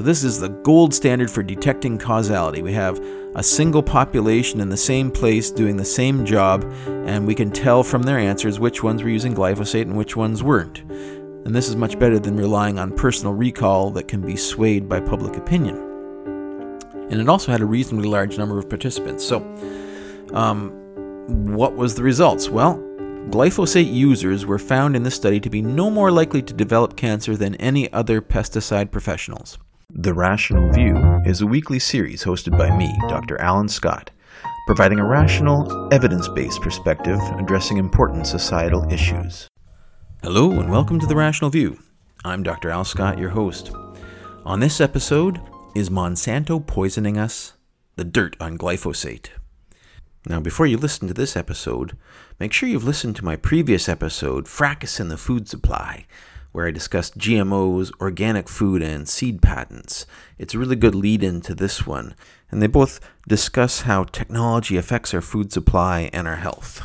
So, this is the gold standard for detecting causality. We have a single population in the same place doing the same job, and we can tell from their answers which ones were using glyphosate and which ones weren't. And this is much better than relying on personal recall that can be swayed by public opinion. And it also had a reasonably large number of participants. So, um, what was the results? Well, glyphosate users were found in the study to be no more likely to develop cancer than any other pesticide professionals. The Rational View is a weekly series hosted by me, Dr. Alan Scott, providing a rational, evidence based perspective addressing important societal issues. Hello, and welcome to The Rational View. I'm Dr. Al Scott, your host. On this episode, is Monsanto poisoning us? The dirt on glyphosate. Now, before you listen to this episode, make sure you've listened to my previous episode, Fracas in the Food Supply, where I discussed GMOs, organic food, and seed patents. It's a really good lead in to this one, and they both discuss how technology affects our food supply and our health.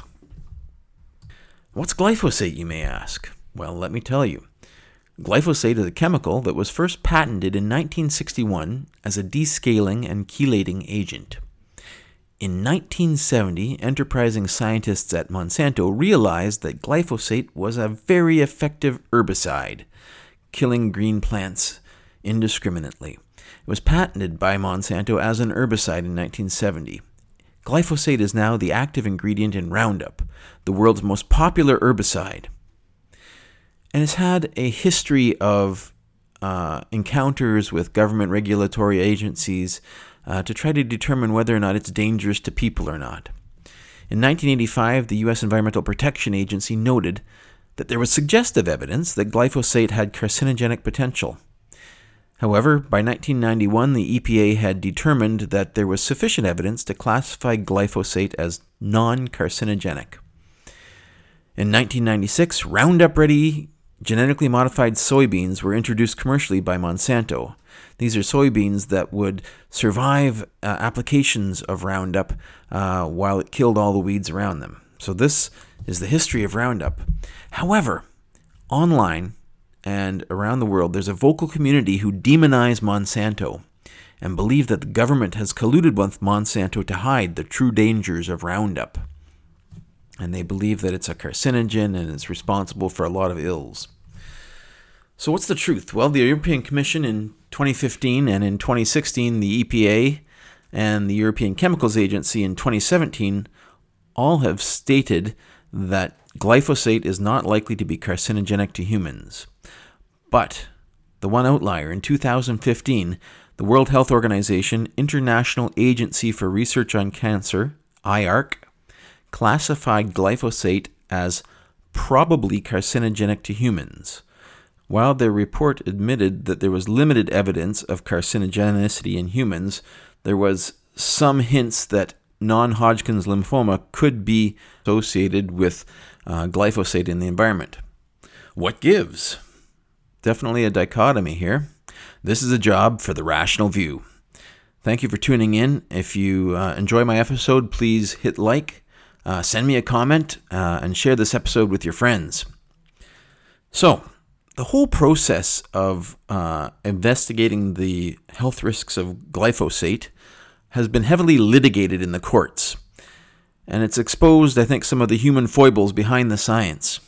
What's glyphosate, you may ask? Well, let me tell you. Glyphosate is a chemical that was first patented in 1961 as a descaling and chelating agent. In 1970, enterprising scientists at Monsanto realized that glyphosate was a very effective herbicide, killing green plants indiscriminately. It was patented by Monsanto as an herbicide in 1970. Glyphosate is now the active ingredient in Roundup, the world's most popular herbicide. And it's had a history of uh, encounters with government regulatory agencies uh, to try to determine whether or not it's dangerous to people or not. In 1985, the U.S. Environmental Protection Agency noted that there was suggestive evidence that glyphosate had carcinogenic potential. However, by 1991, the EPA had determined that there was sufficient evidence to classify glyphosate as non carcinogenic. In 1996, Roundup Ready genetically modified soybeans were introduced commercially by Monsanto. These are soybeans that would survive uh, applications of Roundup uh, while it killed all the weeds around them. So, this is the history of Roundup. However, online and around the world, there's a vocal community who demonize Monsanto and believe that the government has colluded with Monsanto to hide the true dangers of Roundup. And they believe that it's a carcinogen and is responsible for a lot of ills. So, what's the truth? Well, the European Commission in 2015 and in 2016, the EPA and the European Chemicals Agency in 2017 all have stated that glyphosate is not likely to be carcinogenic to humans. But the one outlier in 2015, the World Health Organization International Agency for Research on Cancer, IARC, classified glyphosate as probably carcinogenic to humans. While their report admitted that there was limited evidence of carcinogenicity in humans, there was some hints that non Hodgkin's lymphoma could be associated with uh, glyphosate in the environment. What gives? Definitely a dichotomy here. This is a job for the rational view. Thank you for tuning in. If you uh, enjoy my episode, please hit like, uh, send me a comment, uh, and share this episode with your friends. So, the whole process of uh, investigating the health risks of glyphosate has been heavily litigated in the courts. And it's exposed, I think, some of the human foibles behind the science.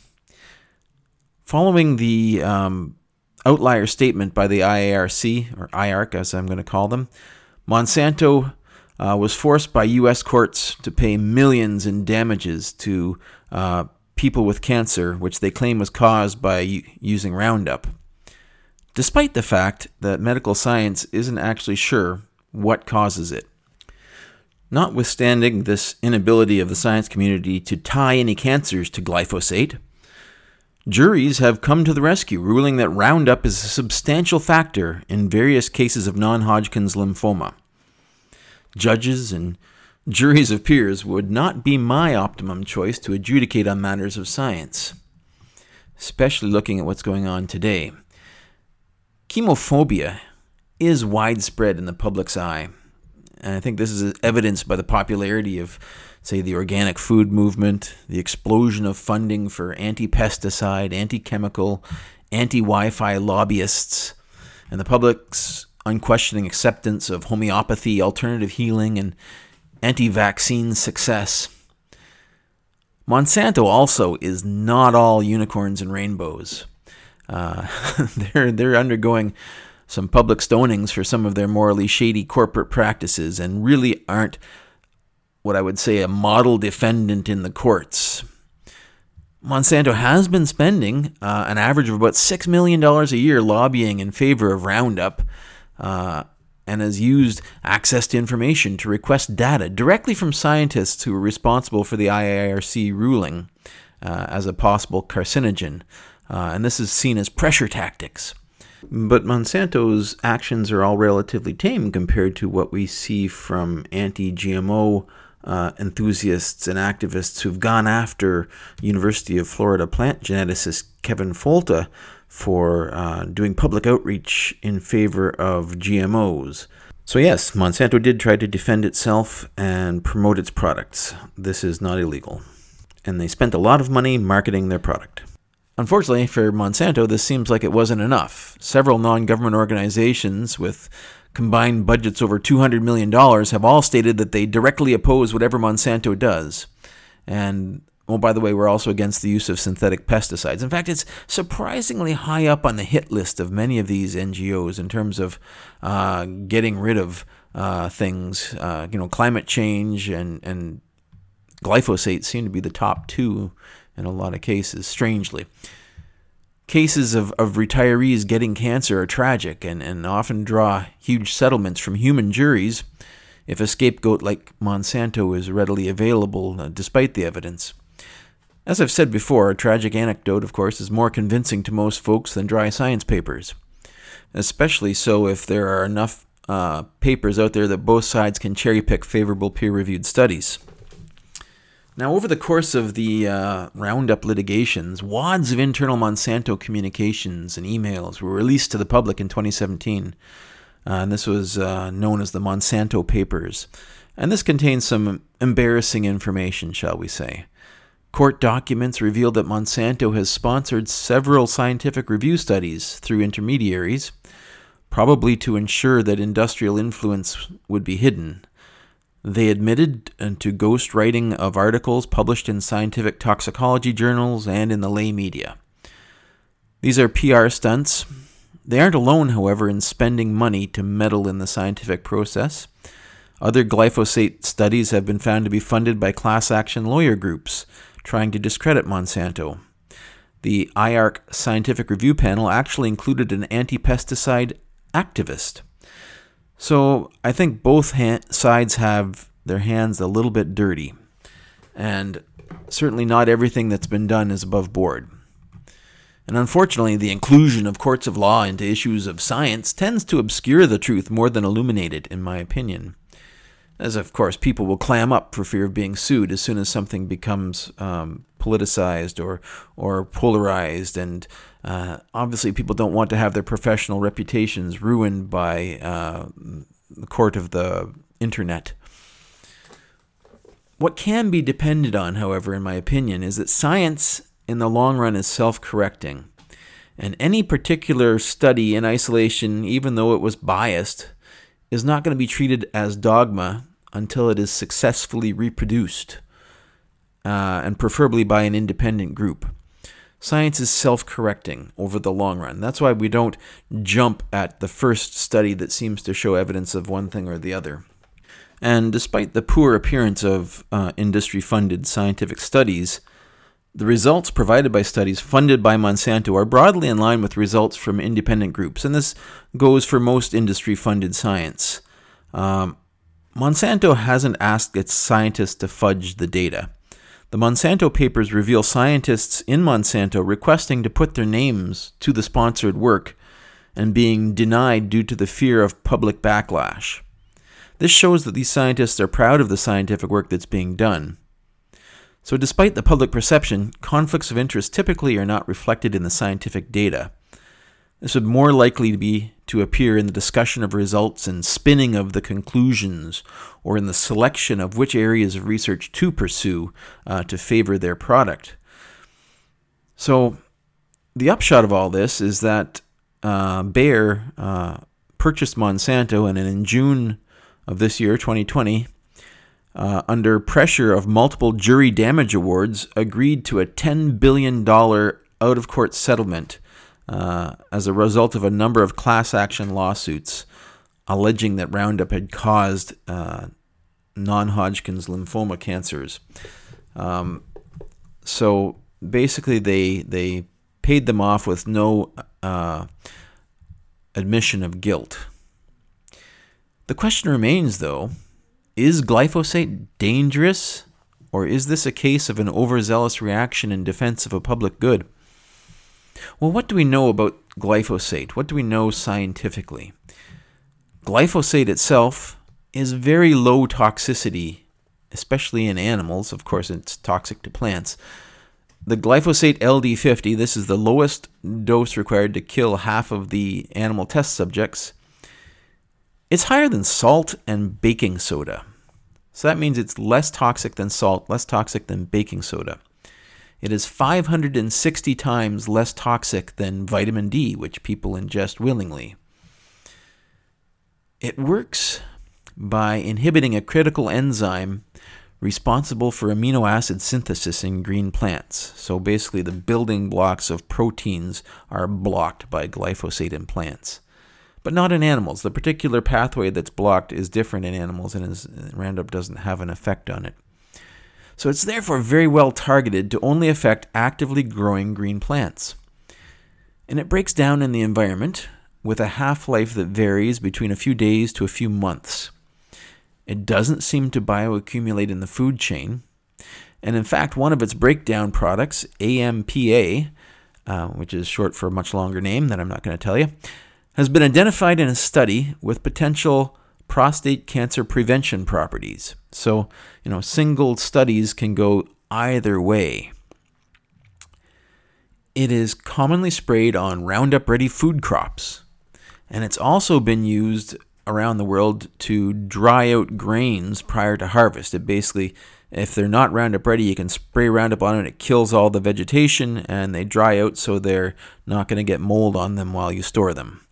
Following the um, outlier statement by the IARC, or IARC as I'm going to call them, Monsanto uh, was forced by U.S. courts to pay millions in damages to uh, people with cancer, which they claim was caused by using Roundup, despite the fact that medical science isn't actually sure what causes it. Notwithstanding this inability of the science community to tie any cancers to glyphosate, juries have come to the rescue, ruling that Roundup is a substantial factor in various cases of non Hodgkin's lymphoma. Judges and Juries of peers would not be my optimum choice to adjudicate on matters of science, especially looking at what's going on today. Chemophobia is widespread in the public's eye, and I think this is evidenced by the popularity of, say, the organic food movement, the explosion of funding for anti pesticide, anti chemical, anti Wi Fi lobbyists, and the public's unquestioning acceptance of homeopathy, alternative healing, and anti vaccine success. Monsanto also is not all unicorns and rainbows. Uh, they're, they're undergoing some public stonings for some of their morally shady corporate practices and really aren't what I would say a model defendant in the courts. Monsanto has been spending uh, an average of about $6 million a year lobbying in favor of Roundup uh, and has used access to information to request data directly from scientists who are responsible for the IARC ruling uh, as a possible carcinogen. Uh, and this is seen as pressure tactics. But Monsanto's actions are all relatively tame compared to what we see from anti GMO uh, enthusiasts and activists who've gone after University of Florida plant geneticist Kevin Folta for uh, doing public outreach in favor of GMOs. So, yes, Monsanto did try to defend itself and promote its products. This is not illegal. And they spent a lot of money marketing their product. Unfortunately for Monsanto, this seems like it wasn't enough. Several non government organizations with combined budgets over $200 million, have all stated that they directly oppose whatever Monsanto does. And, oh, by the way, we're also against the use of synthetic pesticides. In fact, it's surprisingly high up on the hit list of many of these NGOs in terms of uh, getting rid of uh, things. Uh, you know, climate change and, and glyphosate seem to be the top two in a lot of cases, strangely cases of, of retirees getting cancer are tragic and, and often draw huge settlements from human juries if a scapegoat like Monsanto is readily available, uh, despite the evidence. As I've said before, a tragic anecdote, of course, is more convincing to most folks than dry science papers, especially so if there are enough uh, papers out there that both sides can cherry pick favorable peer reviewed studies. Now, over the course of the uh, Roundup litigations, wads of internal Monsanto communications and emails were released to the public in 2017. Uh, and this was uh, known as the Monsanto Papers. And this contains some embarrassing information, shall we say. Court documents reveal that Monsanto has sponsored several scientific review studies through intermediaries, probably to ensure that industrial influence would be hidden. They admitted uh, to ghostwriting of articles published in scientific toxicology journals and in the lay media. These are PR stunts. They aren't alone, however, in spending money to meddle in the scientific process. Other glyphosate studies have been found to be funded by class action lawyer groups trying to discredit Monsanto. The IARC scientific review panel actually included an anti pesticide activist. So I think both ha- sides have their hands a little bit dirty. And certainly not everything that's been done is above board. And unfortunately, the inclusion of courts of law into issues of science tends to obscure the truth more than illuminate it, in my opinion. As of course, people will clam up for fear of being sued as soon as something becomes um, politicized or or polarized, and uh, obviously people don't want to have their professional reputations ruined by uh, the court of the internet. What can be depended on, however, in my opinion, is that science in the long run is self correcting. And any particular study in isolation, even though it was biased, is not going to be treated as dogma until it is successfully reproduced uh, and preferably by an independent group. Science is self correcting over the long run. That's why we don't jump at the first study that seems to show evidence of one thing or the other. And despite the poor appearance of uh, industry funded scientific studies, the results provided by studies funded by Monsanto are broadly in line with results from independent groups, and this goes for most industry funded science. Um, Monsanto hasn't asked its scientists to fudge the data. The Monsanto papers reveal scientists in Monsanto requesting to put their names to the sponsored work and being denied due to the fear of public backlash. This shows that these scientists are proud of the scientific work that's being done. So, despite the public perception, conflicts of interest typically are not reflected in the scientific data. This would more likely be to appear in the discussion of results and spinning of the conclusions, or in the selection of which areas of research to pursue uh, to favor their product. So, the upshot of all this is that uh, Bayer uh, purchased Monsanto, and in June of this year, 2020, uh, under pressure of multiple jury damage awards, agreed to a $10 billion out of court settlement uh, as a result of a number of class action lawsuits alleging that Roundup had caused uh, non Hodgkin's lymphoma cancers. Um, so basically, they, they paid them off with no uh, admission of guilt. The question remains, though is glyphosate dangerous, or is this a case of an overzealous reaction in defense of a public good? Well, what do we know about glyphosate? What do we know scientifically? Glyphosate itself is very low toxicity, especially in animals. Of course, it's toxic to plants. The glyphosate LD50, this is the lowest dose required to kill half of the animal test subjects. It's higher than salt and baking soda. So that means it's less toxic than salt, less toxic than baking soda. It is 560 times less toxic than vitamin D, which people ingest willingly. It works by inhibiting a critical enzyme responsible for amino acid synthesis in green plants. So basically, the building blocks of proteins are blocked by glyphosate in plants, but not in animals. The particular pathway that's blocked is different in animals, and Roundup doesn't have an effect on it. So it's therefore very well targeted to only affect actively growing green plants. And it breaks down in the environment with a half life that varies between a few days to a few months. It doesn't seem to bioaccumulate in the food chain. And in fact, one of its breakdown products, AMPA, uh, which is short for a much longer name that I'm not going to tell you, has been identified in a study with potential prostate cancer prevention properties. So, you know, single studies can go either way. It is commonly sprayed on Roundup Ready food crops, and it's also been used around the world to dry out grains prior to harvest. It basically, if they're not Roundup ready, you can spray Roundup on it. It kills all the vegetation and they dry out so they're not going to get mold on them while you store them.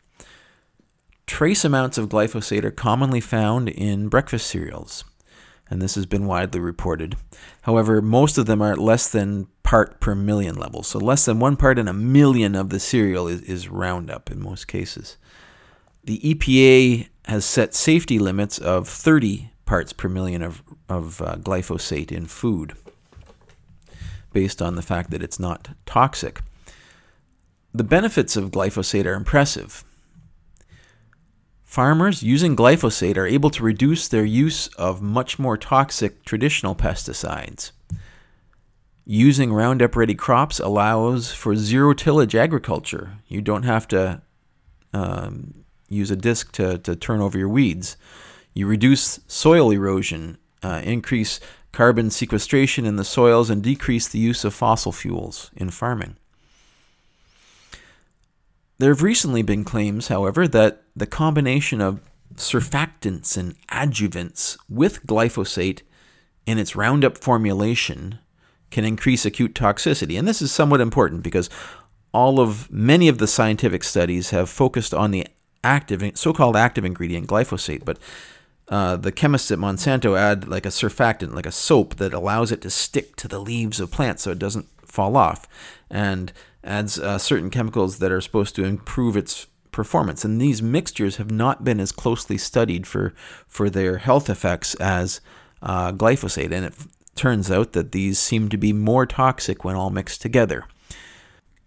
Trace amounts of glyphosate are commonly found in breakfast cereals, and this has been widely reported. However, most of them are at less than part per million levels, so less than one part in a million of the cereal is, is Roundup in most cases. The EPA has set safety limits of 30 parts per million of, of uh, glyphosate in food based on the fact that it's not toxic. The benefits of glyphosate are impressive. Farmers using glyphosate are able to reduce their use of much more toxic traditional pesticides. Using Roundup Ready crops allows for zero tillage agriculture. You don't have to um, use a disc to, to turn over your weeds. You reduce soil erosion, uh, increase carbon sequestration in the soils, and decrease the use of fossil fuels in farming. There have recently been claims, however, that the combination of surfactants and adjuvants with glyphosate in its Roundup formulation can increase acute toxicity. And this is somewhat important because all of many of the scientific studies have focused on the active, so-called active ingredient, glyphosate, but uh, the chemists at Monsanto add like a surfactant, like a soap that allows it to stick to the leaves of plants so it doesn't fall off, and adds uh, certain chemicals that are supposed to improve its performance. And these mixtures have not been as closely studied for for their health effects as uh, glyphosate, and it f- turns out that these seem to be more toxic when all mixed together.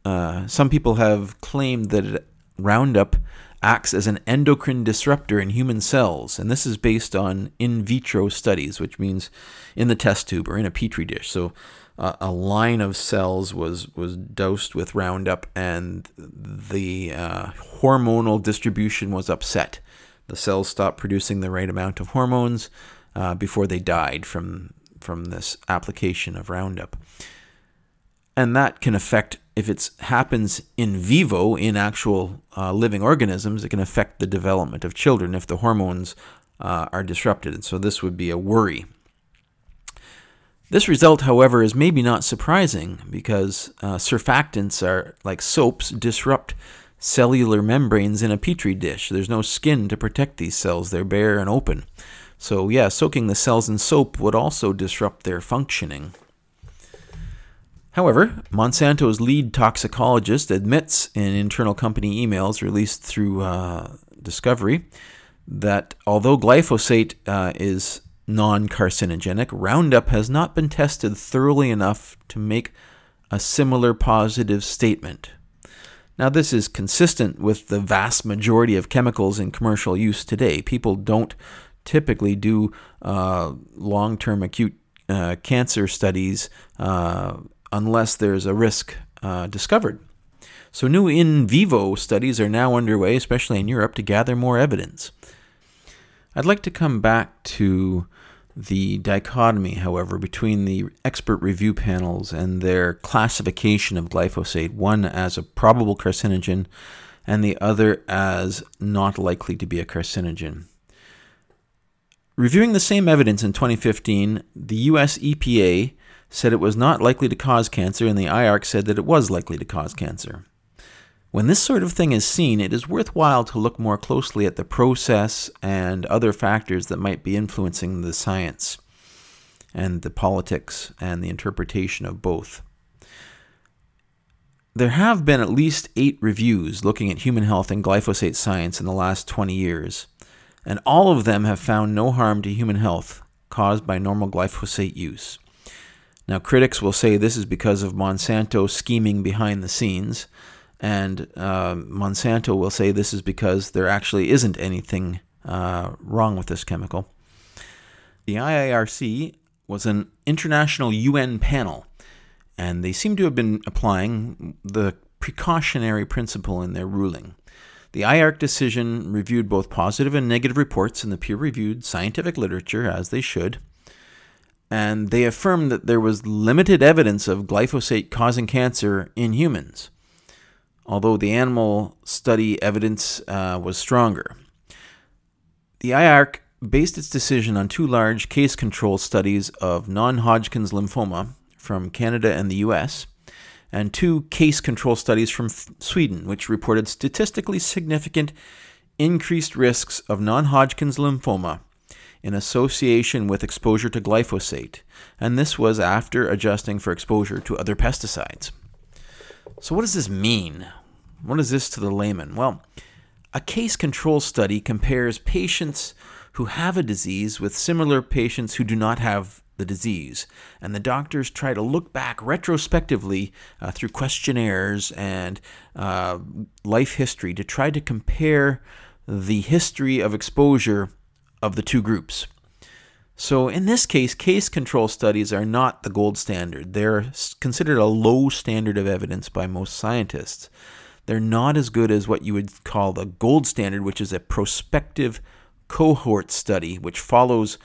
Uh, some people have claimed that Roundup acts as an endocrine disruptor in human cells, and this is based on in vitro studies, which means in the test tube or in a petri dish. So uh, a line of cells was was dosed with Roundup, and the uh, hormonal distribution was upset. The cells stopped producing the right amount of hormones uh, before they died from from this application of Roundup, and that can affect if it happens in vivo in actual uh, living organisms, it can affect the development of children if the hormones uh, are disrupted. And so this would be a worry. This result, however, is maybe not surprising because uh, surfactants are like soaps disrupt cellular membranes in a petri dish. There's no skin to protect these cells, they're bare and open. So, yeah, soaking the cells in soap would also disrupt their functioning. However, Monsanto's lead toxicologist admits in internal company emails released through uh, Discovery that although glyphosate uh, is non carcinogenic, Roundup has not been tested thoroughly enough to make a similar positive statement. Now, this is consistent with the vast majority of chemicals in commercial use today. People don't typically do uh, long term acute uh, cancer studies uh, unless there's a risk uh, discovered. So, new in vivo studies are now underway, especially in Europe, to gather more evidence. I'd like to come back to the dichotomy, however, between the expert review panels and their classification of glyphosate, one as a probable carcinogen and the other as not likely to be a carcinogen. Reviewing the same evidence in 2015, the US EPA said it was not likely to cause cancer, and the IARC said that it was likely to cause cancer. When this sort of thing is seen, it is worthwhile to look more closely at the process and other factors that might be influencing the science and the politics and the interpretation of both. There have been at least eight reviews looking at human health and glyphosate science in the last 20 years, and all of them have found no harm to human health caused by normal glyphosate use. Now, critics will say this is because of Monsanto scheming behind the scenes and uh, Monsanto will say this is because there actually isn't anything uh, wrong with this chemical. The IARC was an international UN panel, and they seem to have been applying the precautionary principle in their ruling. The IARC decision reviewed both positive and negative reports in the peer reviewed scientific literature, as they should, and they affirmed that there was limited evidence of glyphosate causing cancer in humans although the animal study evidence uh, was stronger. The IARC based its decision on two large case control studies of non Hodgkin's lymphoma from Canada and the US, and two case control studies from F- Sweden, which reported statistically significant increased risks of non Hodgkin's lymphoma in association with exposure to glyphosate, and this was after adjusting for exposure to other pesticides. So, what does this mean? What is this to the layman? Well, a case control study compares patients who have a disease with similar patients who do not have the disease. And the doctors try to look back retrospectively uh, through questionnaires and uh, life history to try to compare the history of exposure of the two groups. So, in this case, case control studies are not the gold standard. They're considered a low standard of evidence by most scientists. They're not as good as what you would call the gold standard, which is a prospective cohort study, which follows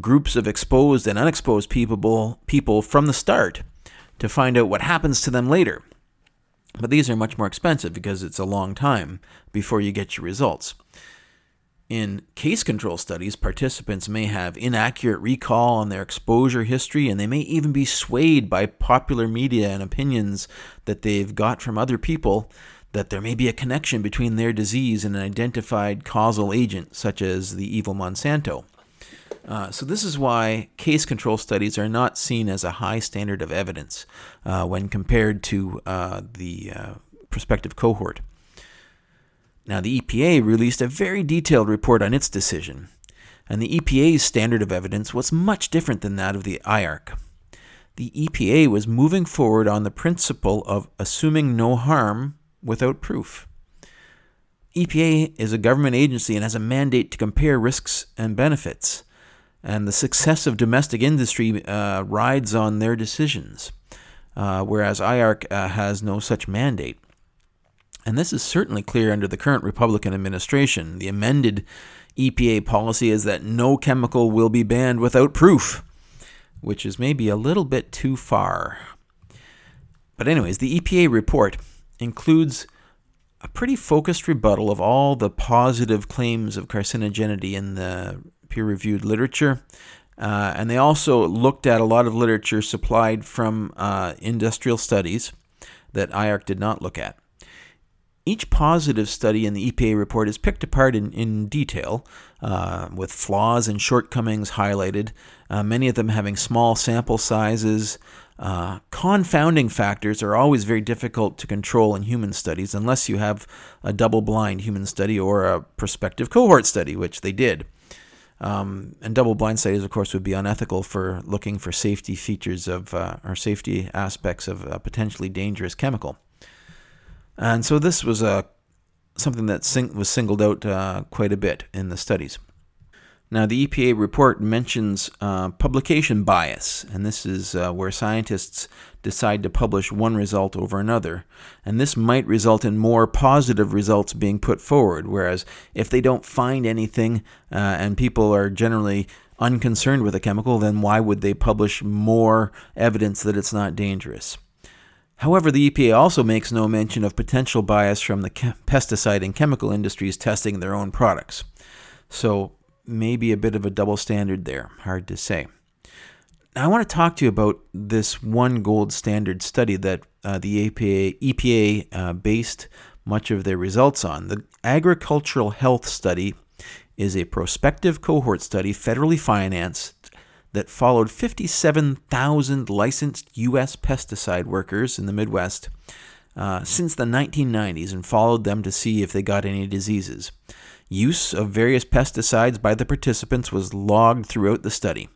groups of exposed and unexposed people, people from the start to find out what happens to them later. But these are much more expensive because it's a long time before you get your results. In case control studies, participants may have inaccurate recall on their exposure history, and they may even be swayed by popular media and opinions that they've got from other people that there may be a connection between their disease and an identified causal agent, such as the evil Monsanto. Uh, so, this is why case control studies are not seen as a high standard of evidence uh, when compared to uh, the uh, prospective cohort. Now, the EPA released a very detailed report on its decision, and the EPA's standard of evidence was much different than that of the IARC. The EPA was moving forward on the principle of assuming no harm without proof. EPA is a government agency and has a mandate to compare risks and benefits, and the success of domestic industry uh, rides on their decisions, uh, whereas IARC uh, has no such mandate. And this is certainly clear under the current Republican administration. The amended EPA policy is that no chemical will be banned without proof, which is maybe a little bit too far. But, anyways, the EPA report includes a pretty focused rebuttal of all the positive claims of carcinogenity in the peer reviewed literature. Uh, and they also looked at a lot of literature supplied from uh, industrial studies that IARC did not look at. Each positive study in the EPA report is picked apart in, in detail, uh, with flaws and shortcomings highlighted, uh, many of them having small sample sizes. Uh, confounding factors are always very difficult to control in human studies unless you have a double blind human study or a prospective cohort study, which they did. Um, and double blind studies, of course, would be unethical for looking for safety features of uh, or safety aspects of a potentially dangerous chemical. And so this was a uh, something that sing- was singled out uh, quite a bit in the studies. Now, the EPA report mentions uh, publication bias, and this is uh, where scientists decide to publish one result over another. And this might result in more positive results being put forward, whereas if they don't find anything uh, and people are generally unconcerned with a chemical, then why would they publish more evidence that it's not dangerous? However, the EPA also makes no mention of potential bias from the pesticide and chemical industries testing their own products. So, maybe a bit of a double standard there. Hard to say. I want to talk to you about this one gold standard study that uh, the EPA, EPA uh, based much of their results on. The Agricultural Health Study is a prospective cohort study federally financed that followed 57,000 licensed U.S. pesticide workers in the Midwest uh, since the 1990s and followed them to see if they got any diseases. Use of various pesticides by the participants was logged throughout the study.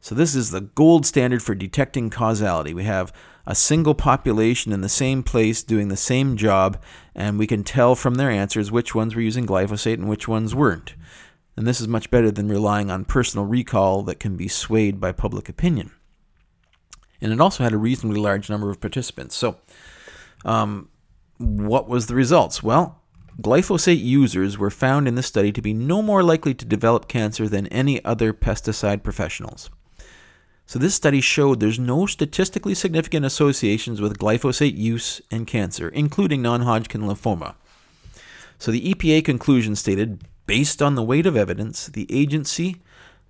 So, this is the gold standard for detecting causality. We have a single population in the same place doing the same job, and we can tell from their answers which ones were using glyphosate and which ones weren't and this is much better than relying on personal recall that can be swayed by public opinion. And it also had a reasonably large number of participants. So, um, what was the results? Well, glyphosate users were found in the study to be no more likely to develop cancer than any other pesticide professionals. So, this study showed there's no statistically significant associations with glyphosate use and cancer, including non Hodgkin lymphoma. So, the EPA conclusion stated Based on the weight of evidence, the agency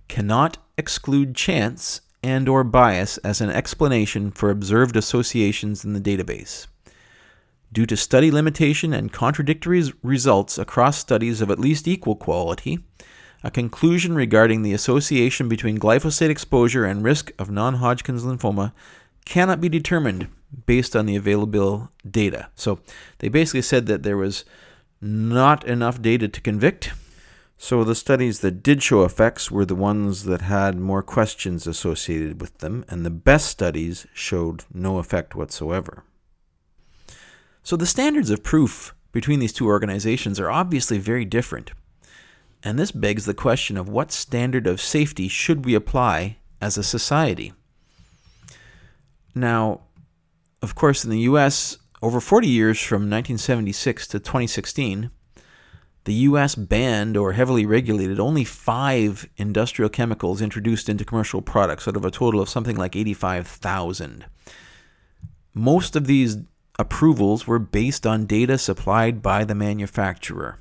cannot exclude chance and or bias as an explanation for observed associations in the database. Due to study limitation and contradictory results across studies of at least equal quality, a conclusion regarding the association between glyphosate exposure and risk of non Hodgkin's lymphoma cannot be determined based on the available data. So they basically said that there was not enough data to convict, so the studies that did show effects were the ones that had more questions associated with them, and the best studies showed no effect whatsoever. So the standards of proof between these two organizations are obviously very different. And this begs the question of what standard of safety should we apply as a society? Now, of course, in the US, over 40 years from 1976 to 2016, the U.S. banned or heavily regulated only five industrial chemicals introduced into commercial products out of a total of something like 85,000. Most of these approvals were based on data supplied by the manufacturer.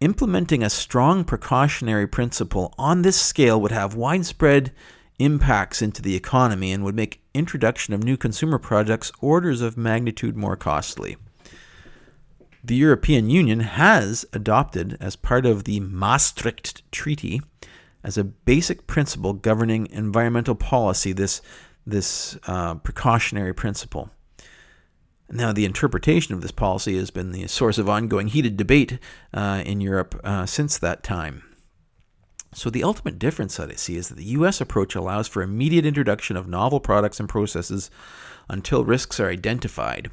Implementing a strong precautionary principle on this scale would have widespread impacts into the economy and would make introduction of new consumer products orders of magnitude more costly the European Union has adopted, as part of the Maastricht Treaty, as a basic principle governing environmental policy, this, this uh, precautionary principle. Now, the interpretation of this policy has been the source of ongoing heated debate uh, in Europe uh, since that time. So, the ultimate difference that I see is that the US approach allows for immediate introduction of novel products and processes until risks are identified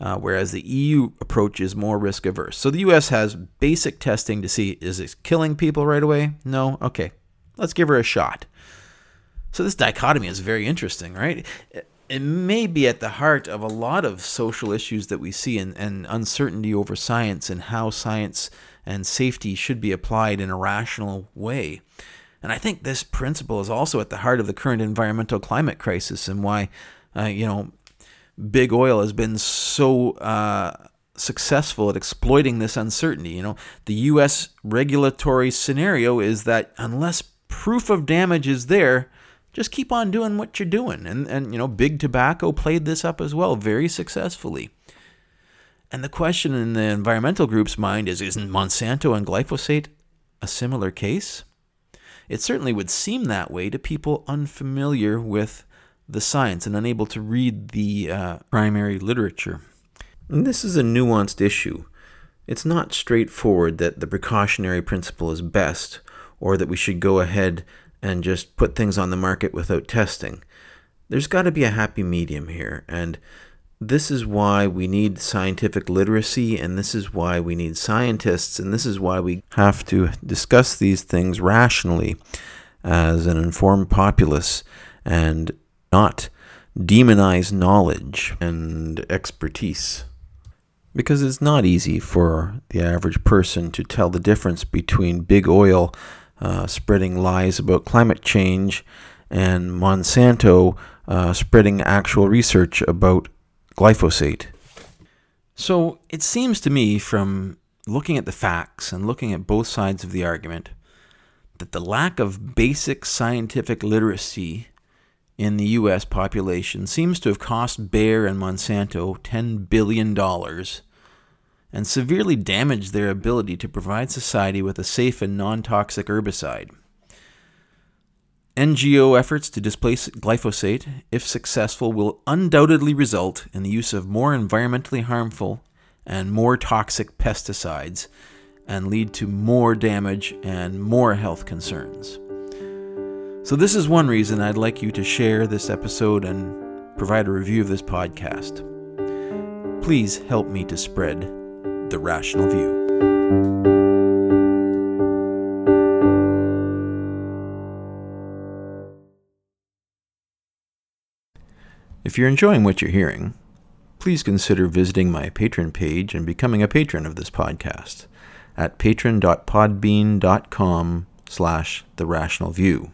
uh, whereas the EU approach is more risk averse. So the US has basic testing to see is it killing people right away? No? Okay, let's give her a shot. So this dichotomy is very interesting, right? It may be at the heart of a lot of social issues that we see and, and uncertainty over science and how science and safety should be applied in a rational way. And I think this principle is also at the heart of the current environmental climate crisis and why, uh, you know, big oil has been so uh, successful at exploiting this uncertainty. You know, the U.S. regulatory scenario is that unless proof of damage is there, just keep on doing what you're doing. And, and you know, big tobacco played this up as well very successfully. And the question in the environmental group's mind is Isn't Monsanto and glyphosate a similar case? It certainly would seem that way to people unfamiliar with the science and unable to read the uh, primary literature. And this is a nuanced issue. It's not straightforward that the precautionary principle is best or that we should go ahead and just put things on the market without testing. There's got to be a happy medium here, and this is why we need scientific literacy, and this is why we need scientists, and this is why we have to discuss these things rationally as an informed populace and not demonize knowledge and expertise. Because it's not easy for the average person to tell the difference between big oil uh, spreading lies about climate change and Monsanto uh, spreading actual research about glyphosate. So it seems to me, from looking at the facts and looking at both sides of the argument, that the lack of basic scientific literacy in the U.S. population seems to have cost Bayer and Monsanto $10 billion and severely damaged their ability to provide society with a safe and non toxic herbicide. NGO efforts to displace glyphosate, if successful, will undoubtedly result in the use of more environmentally harmful and more toxic pesticides and lead to more damage and more health concerns. So, this is one reason I'd like you to share this episode and provide a review of this podcast. Please help me to spread the rational view. If you're enjoying what you're hearing, please consider visiting my patron page and becoming a patron of this podcast at patron.podbean.com slash the rational view.